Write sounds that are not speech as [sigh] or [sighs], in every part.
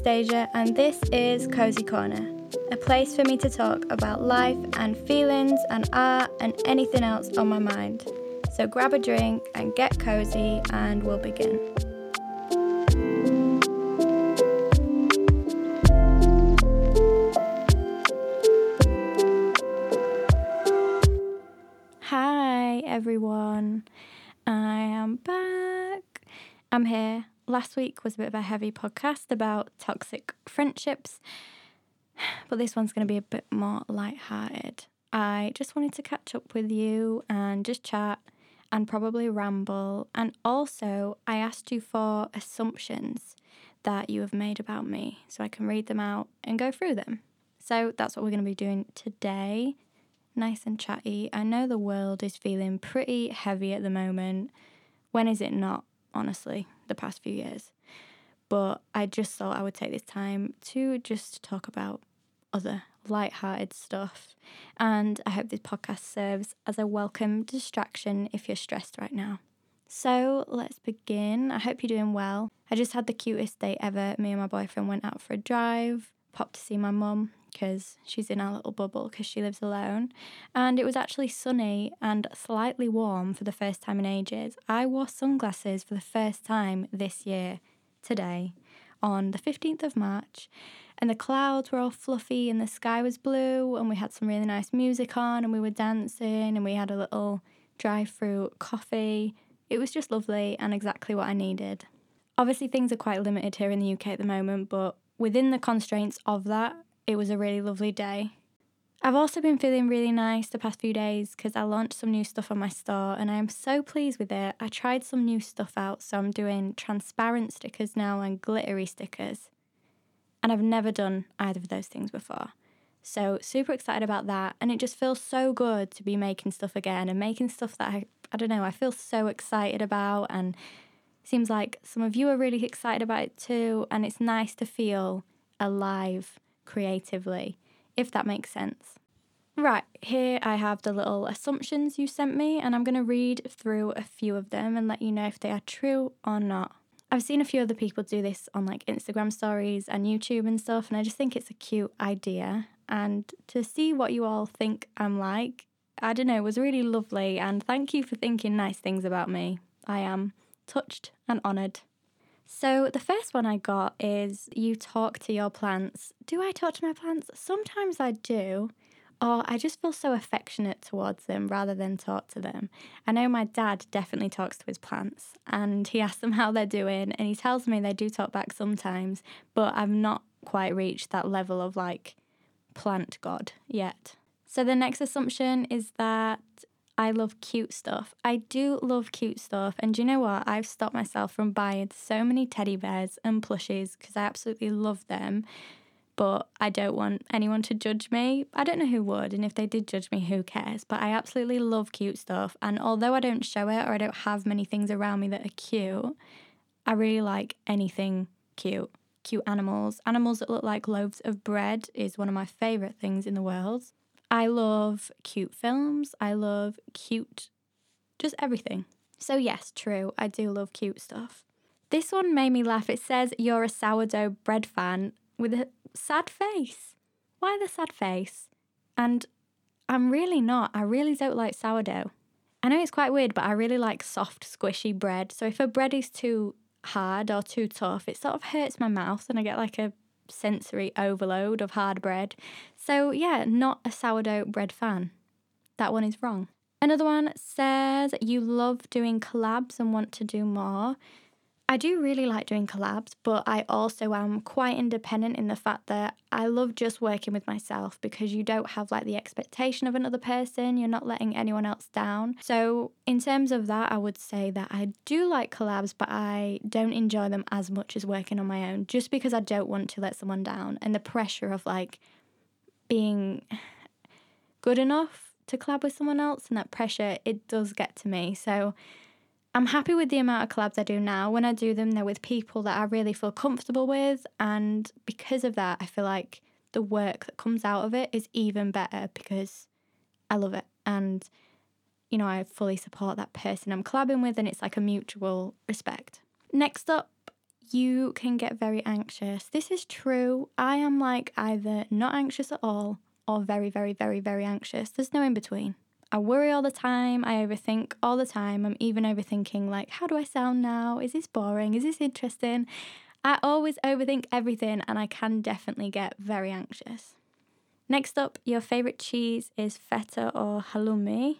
Anastasia, and this is Cozy Corner, a place for me to talk about life and feelings and art and anything else on my mind. So grab a drink and get cozy, and we'll begin. Hi, everyone. I am back. I'm here. Last week was a bit of a heavy podcast about toxic friendships, [sighs] but this one's going to be a bit more light-hearted. I just wanted to catch up with you and just chat and probably ramble. And also, I asked you for assumptions that you have made about me so I can read them out and go through them. So that's what we're going to be doing today. Nice and chatty. I know the world is feeling pretty heavy at the moment. When is it not, honestly, the past few years? But I just thought I would take this time to just talk about other light-hearted stuff. And I hope this podcast serves as a welcome distraction if you're stressed right now. So let's begin. I hope you're doing well. I just had the cutest day ever. Me and my boyfriend went out for a drive, popped to see my mum because she's in our little bubble because she lives alone. And it was actually sunny and slightly warm for the first time in ages. I wore sunglasses for the first time this year, today, on the 15th of March and the clouds were all fluffy and the sky was blue and we had some really nice music on and we were dancing and we had a little drive through coffee. It was just lovely and exactly what I needed. Obviously, things are quite limited here in the UK at the moment, but within the constraints of that, it was a really lovely day. I've also been feeling really nice the past few days because I launched some new stuff on my store and I am so pleased with it. I tried some new stuff out, so I'm doing transparent stickers now and glittery stickers. And I've never done either of those things before. So, super excited about that. And it just feels so good to be making stuff again and making stuff that I, I don't know, I feel so excited about. And seems like some of you are really excited about it too. And it's nice to feel alive creatively, if that makes sense. Right, here I have the little assumptions you sent me, and I'm going to read through a few of them and let you know if they are true or not. I've seen a few other people do this on like Instagram stories and YouTube and stuff, and I just think it's a cute idea. And to see what you all think I'm like, I don't know, was really lovely. And thank you for thinking nice things about me. I am touched and honoured. So, the first one I got is you talk to your plants. Do I talk to my plants? Sometimes I do or I just feel so affectionate towards them rather than talk to them. I know my dad definitely talks to his plants and he [laughs] asks them how they're doing and he tells me they do talk back sometimes, but I've not quite reached that level of like plant god yet. So the next assumption is that I love cute stuff. I do love cute stuff. And do you know what? I've stopped myself from buying so many teddy bears and plushies because I absolutely love them but I don't want anyone to judge me. I don't know who would, and if they did judge me, who cares? But I absolutely love cute stuff, and although I don't show it or I don't have many things around me that are cute, I really like anything cute. Cute animals. Animals that look like loaves of bread is one of my favourite things in the world. I love cute films. I love cute, just everything. So, yes, true, I do love cute stuff. This one made me laugh. It says, You're a sourdough bread fan with a sad face. Why the sad face? And I'm really not. I really don't like sourdough. I know it's quite weird, but I really like soft, squishy bread. So if a bread is too hard or too tough, it sort of hurts my mouth and I get like a sensory overload of hard bread. So yeah, not a sourdough bread fan. That one is wrong. Another one says you love doing collabs and want to do more. I do really like doing collabs, but I also am quite independent in the fact that I love just working with myself because you don't have like the expectation of another person, you're not letting anyone else down. So, in terms of that, I would say that I do like collabs, but I don't enjoy them as much as working on my own just because I don't want to let someone down and the pressure of like being good enough to collab with someone else and that pressure, it does get to me. So, I'm happy with the amount of collabs I do now. When I do them, they're with people that I really feel comfortable with. And because of that, I feel like the work that comes out of it is even better because I love it. And, you know, I fully support that person I'm collabing with, and it's like a mutual respect. Next up, you can get very anxious. This is true. I am like either not anxious at all or very, very, very, very anxious. There's no in between. I worry all the time. I overthink all the time. I'm even overthinking, like, how do I sound now? Is this boring? Is this interesting? I always overthink everything and I can definitely get very anxious. Next up, your favourite cheese is feta or halloumi.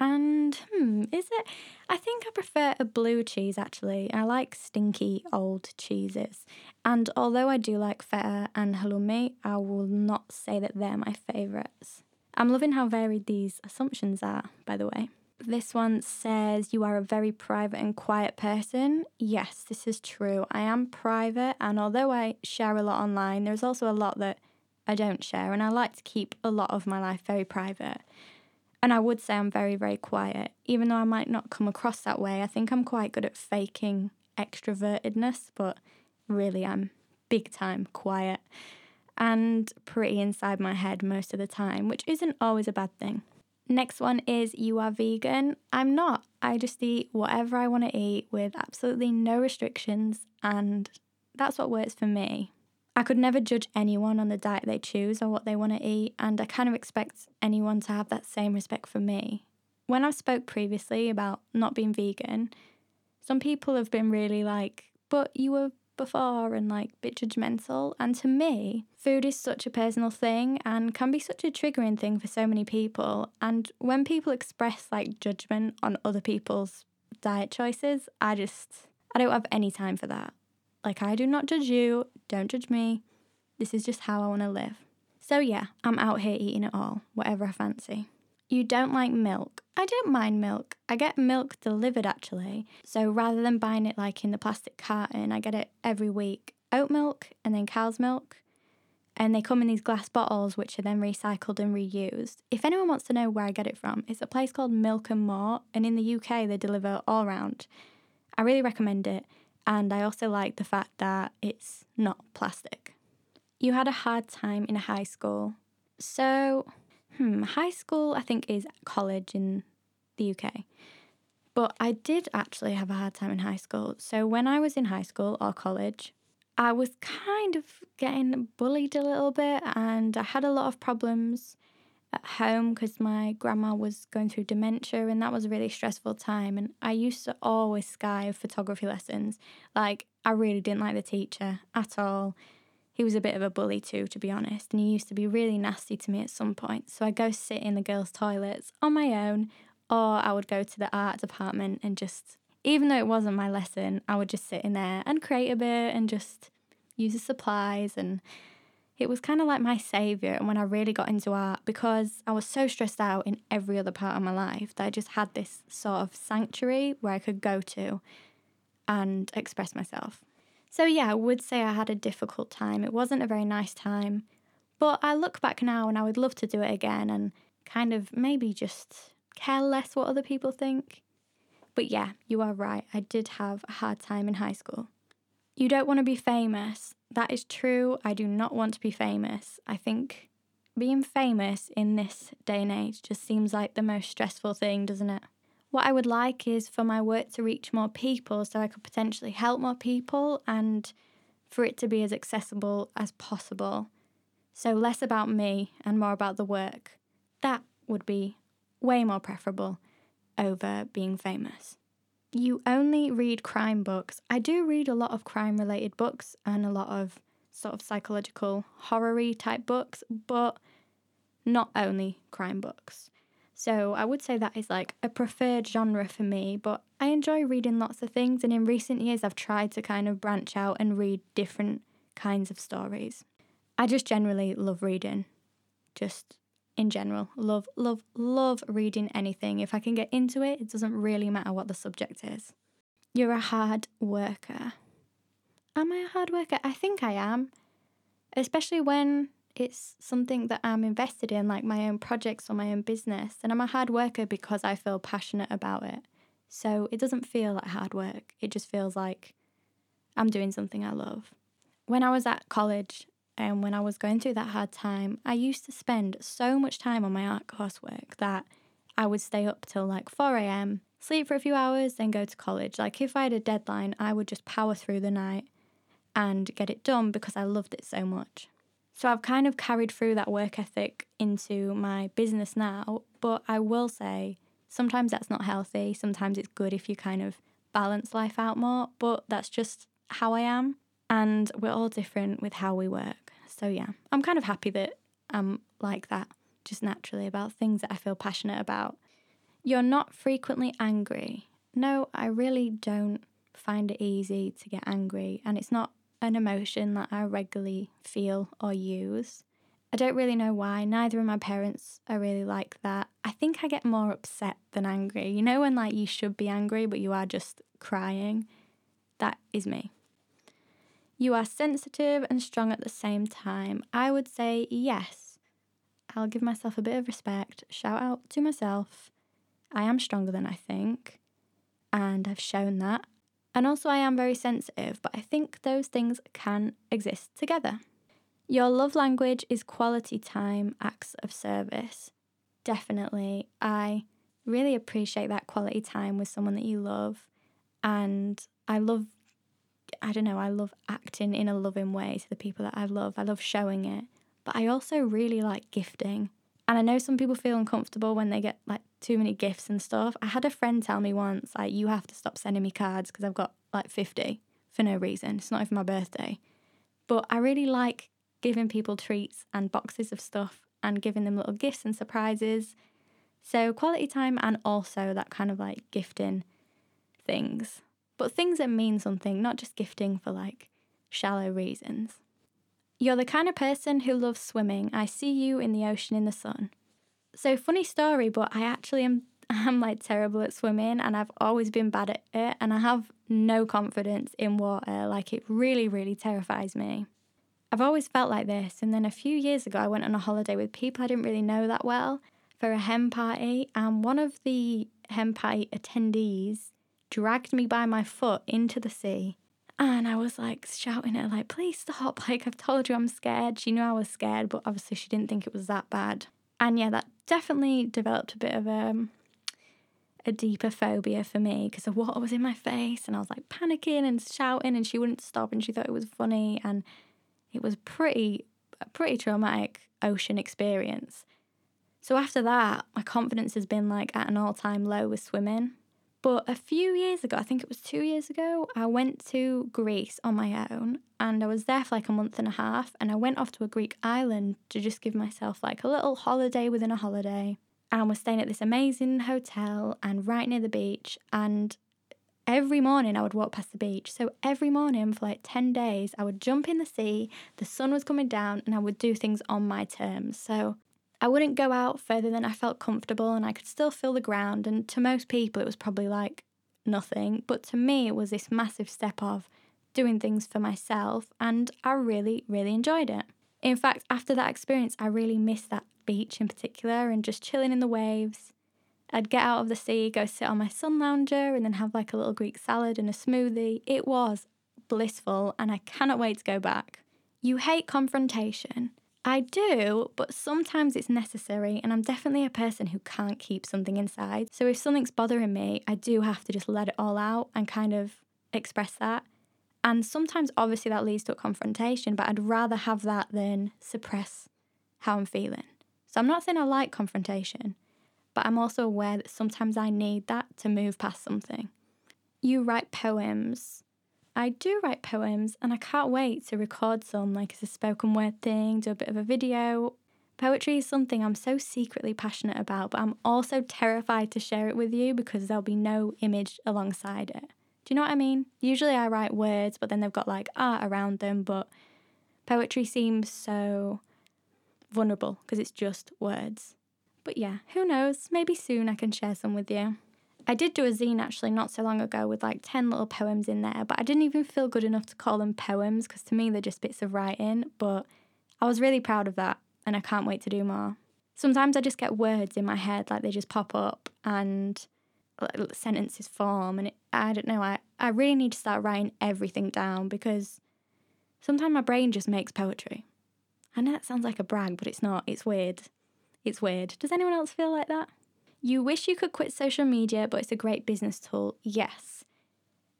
And hmm, is it? I think I prefer a blue cheese actually. I like stinky old cheeses. And although I do like feta and halloumi, I will not say that they're my favourites. I'm loving how varied these assumptions are, by the way. This one says you are a very private and quiet person. Yes, this is true. I am private, and although I share a lot online, there's also a lot that I don't share, and I like to keep a lot of my life very private. And I would say I'm very, very quiet, even though I might not come across that way. I think I'm quite good at faking extrovertedness, but really I'm big time quiet and pretty inside my head most of the time, which isn't always a bad thing. Next one is you are vegan. I'm not. I just eat whatever I want to eat with absolutely no restrictions, and that's what works for me. I could never judge anyone on the diet they choose or what they want to eat, and I kind of expect anyone to have that same respect for me. When I spoke previously about not being vegan, some people have been really like, but you were before and like bit judgmental. And to me, food is such a personal thing and can be such a triggering thing for so many people. And when people express like judgment on other people's diet choices, I just, I don't have any time for that. Like, I do not judge you, don't judge me. This is just how I want to live. So, yeah, I'm out here eating it all, whatever I fancy. You don't like milk. I don't mind milk. I get milk delivered actually. So rather than buying it like in the plastic carton, I get it every week. Oat milk and then cow's milk. And they come in these glass bottles, which are then recycled and reused. If anyone wants to know where I get it from, it's a place called Milk and More, and in the UK they deliver all around. I really recommend it. And I also like the fact that it's not plastic. You had a hard time in high school. So, hmm, high school, I think, is college in the UK. But I did actually have a hard time in high school. So when I was in high school or college, I was kind of getting bullied a little bit and I had a lot of problems at home because my grandma was going through dementia and that was a really stressful time. And I used to always sky photography lessons. Like, I really didn't like the teacher at all. He was a bit of a bully too, to be honest, and he used to be really nasty to me at some point. So I'd go sit in the girls' toilets on my own, or I would go to the art department and just, even though it wasn't my lesson, I would just sit in there and create a bit and just use the supplies and it was kind of like my savior and when I really got into art because I was so stressed out in every other part of my life that I just had this sort of sanctuary where I could go to and express myself. So yeah, I would say I had a difficult time. It wasn't a very nice time, but I look back now and I would love to do it again and kind of maybe just care less what other people think. But yeah, you are right. I did have a hard time in high school. You don't want to be famous. That is true. I do not want to be famous. I think being famous in this day and age just seems like the most stressful thing, doesn't it? What I would like is for my work to reach more people so I could potentially help more people and for it to be as accessible as possible. So, less about me and more about the work. That would be way more preferable over being famous you only read crime books. I do read a lot of crime related books and a lot of sort of psychological horror type books, but not only crime books. So I would say that is like a preferred genre for me, but I enjoy reading lots of things and in recent years I've tried to kind of branch out and read different kinds of stories. I just generally love reading. Just in general. Love, love, love reading anything. If I can get into it, it doesn't really matter what the subject is. You're a hard worker. Am I a hard worker? I think I am, especially when it's something that I'm invested in, like my own projects or my own business. And I'm a hard worker because I feel passionate about it. So it doesn't feel like hard work, it just feels like I'm doing something I love. When I was at college, and when I was going through that hard time, I used to spend so much time on my art coursework that I would stay up till like 4 a.m., sleep for a few hours, then go to college. Like if I had a deadline, I would just power through the night and get it done because I loved it so much. So I've kind of carried through that work ethic into my business now, but I will say sometimes that's not healthy. Sometimes it's good if you kind of balance life out more, but that's just how I am. And we're all different with how we work. So yeah, I'm kind of happy that I'm like that, just naturally about things that I feel passionate about. You're not frequently angry. No, I really don't find it easy to get angry, and it's not an emotion that I regularly feel or use. I don't really know why. Neither of my parents are really like that. I think I get more upset than angry. You know, when like you should be angry, but you are just crying? That is me. You are sensitive and strong at the same time. I would say yes. I'll give myself a bit of respect. Shout out to myself. I am stronger than I think, and I've shown that. And also, I am very sensitive, but I think those things can exist together. Your love language is quality time, acts of service. Definitely. I really appreciate that quality time with someone that you love. And I love, I don't know, I love acting in a loving way to the people that I love. I love showing it. But I also really like gifting. And I know some people feel uncomfortable when they get like too many gifts and stuff. I had a friend tell me once, like, you have to stop sending me cards because I've got like 50 for no reason. It's not even my birthday. But I really like giving people treats and boxes of stuff and giving them little gifts and surprises. So, quality time and also that kind of like gifting things, but things that mean something, not just gifting for like shallow reasons. You're the kind of person who loves swimming. I see you in the ocean in the sun. So funny story, but I actually am [laughs] I'm like terrible at swimming and I've always been bad at it and I have no confidence in water. Like it really, really terrifies me. I've always felt like this. And then a few years ago, I went on a holiday with people I didn't really know that well for a hen party. And one of the hen party attendees dragged me by my foot into the sea. And I was like shouting at her, like, please stop. [laughs] Like, I've told you I'm scared. She knew I was scared, but obviously she didn't think it was that bad. And yeah, that definitely developed a bit of a, um, a deeper phobia for me because the water was in my face and I was like panicking and shouting and she wouldn't stop and she thought it was funny and it was pretty a pretty traumatic ocean experience. So after that, my confidence has been like at an all-time low with swimming. But a few years ago, I think it was 2 years ago, I went to Greece on my own and I was there for like a month and a half and I went off to a Greek island to just give myself like a little holiday within a holiday. And was staying at this amazing hotel and right near the beach and every morning I would walk past the beach. So every morning for like 10 days, I would jump in the sea, the sun was coming down, and I would do things on my terms. So I wouldn't go out further than I felt comfortable and I could still feel the ground. And to most people, it was probably like nothing. But to me, it was this massive step of doing things for myself. And I really, really enjoyed it. In fact, after that experience, I really missed that beach in particular and just chilling in the waves. I'd get out of the sea, go sit on my sun lounger, and then have like a little Greek salad and a smoothie. It was blissful, and I cannot wait to go back. You hate confrontation. I do, but sometimes it's necessary, and I'm definitely a person who can't keep something inside. So if something's bothering me, I do have to just let it all out and kind of express that. And sometimes, obviously, that leads to a confrontation, but I'd rather have that than suppress how I'm feeling. So I'm not saying I like confrontation, but I'm also aware that sometimes I need that to move past something. You write poems. I do write poems, and I can't wait to record some, like as a spoken word thing, do a bit of a video. Poetry is something I'm so secretly passionate about, but I'm also terrified to share it with you because there'll be no image alongside it. Do you know what I mean? Usually I write words, but then they've got like art around them, but poetry seems so vulnerable because it's just words. But yeah, who knows? Maybe soon I can share some with you. I did do a zine actually not so long ago with like 10 little poems in there, but I didn't even feel good enough to call them poems because to me they're just bits of writing. But I was really proud of that and I can't wait to do more. Sometimes I just get words in my head, like they just pop up and sentences form. And it, I don't know, I, I really need to start writing everything down because sometimes my brain just makes poetry. I know that sounds like a brag, but it's not, it's weird. It's weird. Does anyone else feel like that? You wish you could quit social media, but it's a great business tool. Yes.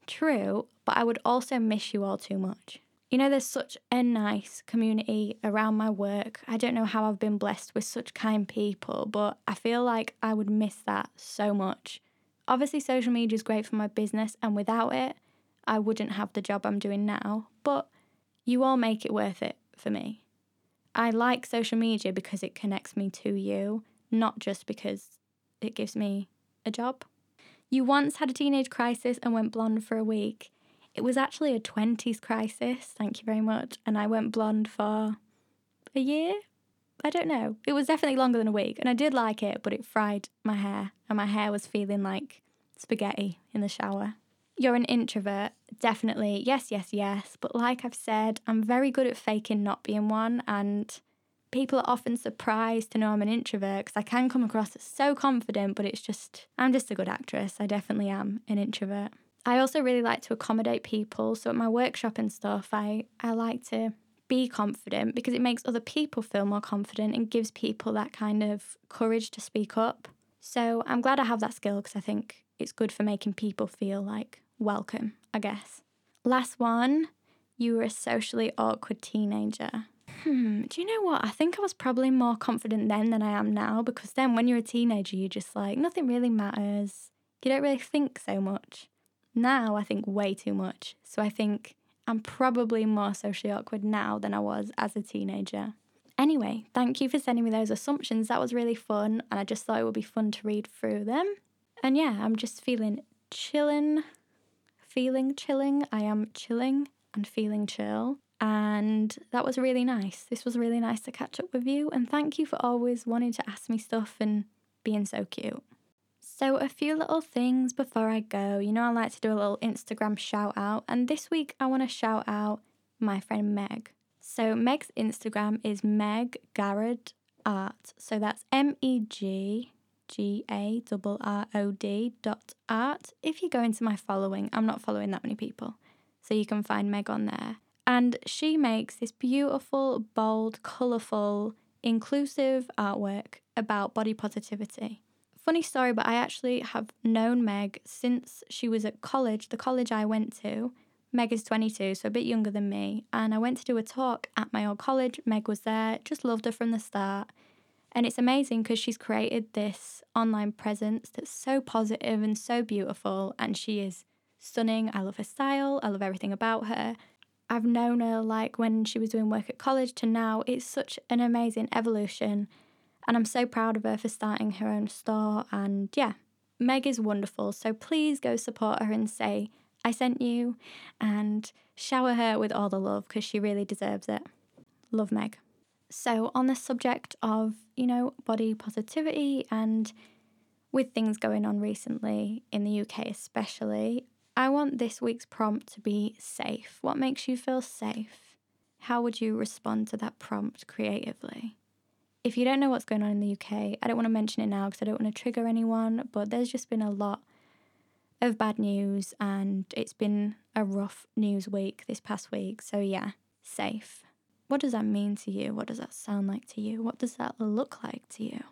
True, but I would also miss you all too much. You know, there's such a nice community around my work. I don't know how I've been blessed with such kind people, but I feel like I would miss that so much. Obviously, social media is great for my business, and without it, I wouldn't have the job I'm doing now, but you all make it worth it for me. I like social media because it connects me to you, not just because it gives me a job. You once had a teenage crisis and went blonde for a week. It was actually a 20s crisis, thank you very much. And I went blonde for a year? I don't know. It was definitely longer than a week. And I did like it, but it fried my hair. And my hair was feeling like spaghetti in the shower. You're an introvert. Definitely. Yes, yes, yes. But like I've said, I'm very good at faking not being one. And people are often surprised to know I'm an introvert because I can come across as so confident, but it's just, I'm just a good actress. I definitely am an introvert. I also really like to accommodate people. So at my workshop and stuff, I, I like to be confident because it makes other people feel more confident and gives people that kind of courage to speak up. So I'm glad I have that skill because I think it's good for making people feel like welcome, I guess. Last one, you were a socially awkward teenager. Hmm, do you know what? I think I was probably more confident then than I am now because then when you're a teenager, you're just like, nothing really matters. You don't really think so much. Now I think way too much. So I think I'm probably more socially awkward now than I was as a teenager. Anyway, thank you for sending me those assumptions. That was really fun, and I just thought it would be fun to read through them. And yeah, I'm just feeling chilling, feeling chilling. I am chilling and feeling chill. And that was really nice. This was really nice to catch up with you. And thank you for always wanting to ask me stuff and being so cute. So, a few little things before I go. You know, I like to do a little Instagram shout out. And this week, I want to shout out my friend Meg. So, Meg's Instagram is Meg Garrod Art. So, that's M E G G A R R O D dot art. If you go into my following, I'm not following that many people. So, you can find Meg on there. And she makes this beautiful, bold, colourful, inclusive artwork about body positivity. Funny story, but I actually have known Meg since she was at college, the college I went to. Meg is 22, so a bit younger than me. And I went to do a talk at my old college. Meg was there, just loved her from the start. And it's amazing because she's created this online presence that's so positive and so beautiful. And she is stunning. I love her style, I love everything about her. I've known her like when she was doing work at college to now. It's such an amazing evolution. And I'm so proud of her for starting her own store. And yeah, Meg is wonderful. So please go support her and say, I sent you, and shower her with all the love because she really deserves it. Love Meg. So, on the subject of, you know, body positivity and with things going on recently in the UK, especially, I want this week's prompt to be safe. What makes you feel safe? How would you respond to that prompt creatively? If you don't know what's going on in the UK, I don't want to mention it now because I don't want to trigger anyone, but there's just been a lot of bad news and it's been a rough news week this past week. So, yeah, safe. What does that mean to you? What does that sound like to you? What does that look like to you?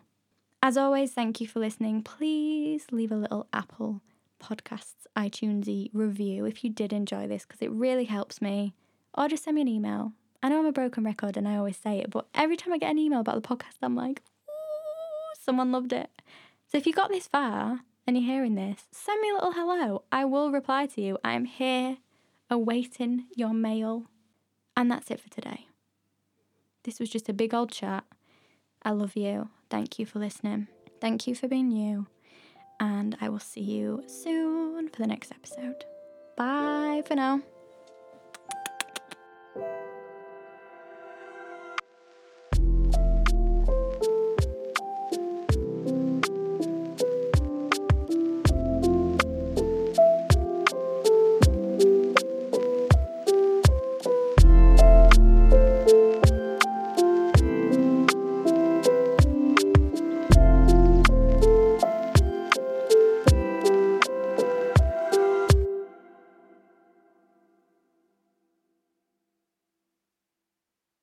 As always, thank you for listening. Please leave a little Apple Podcasts iTunesy review if you did enjoy this because it really helps me. Or just send me an email. I know I'm a broken record and I always say it, but every time I get an email about the podcast, I'm like, ooh, someone loved it. So if you got this far and you're hearing this, send me a little hello. I will reply to you. I am here awaiting your mail. And that's it for today. This was just a big old chat. I love you. Thank you for listening. Thank you for being you and I will see you soon for the next episode. Bye for now.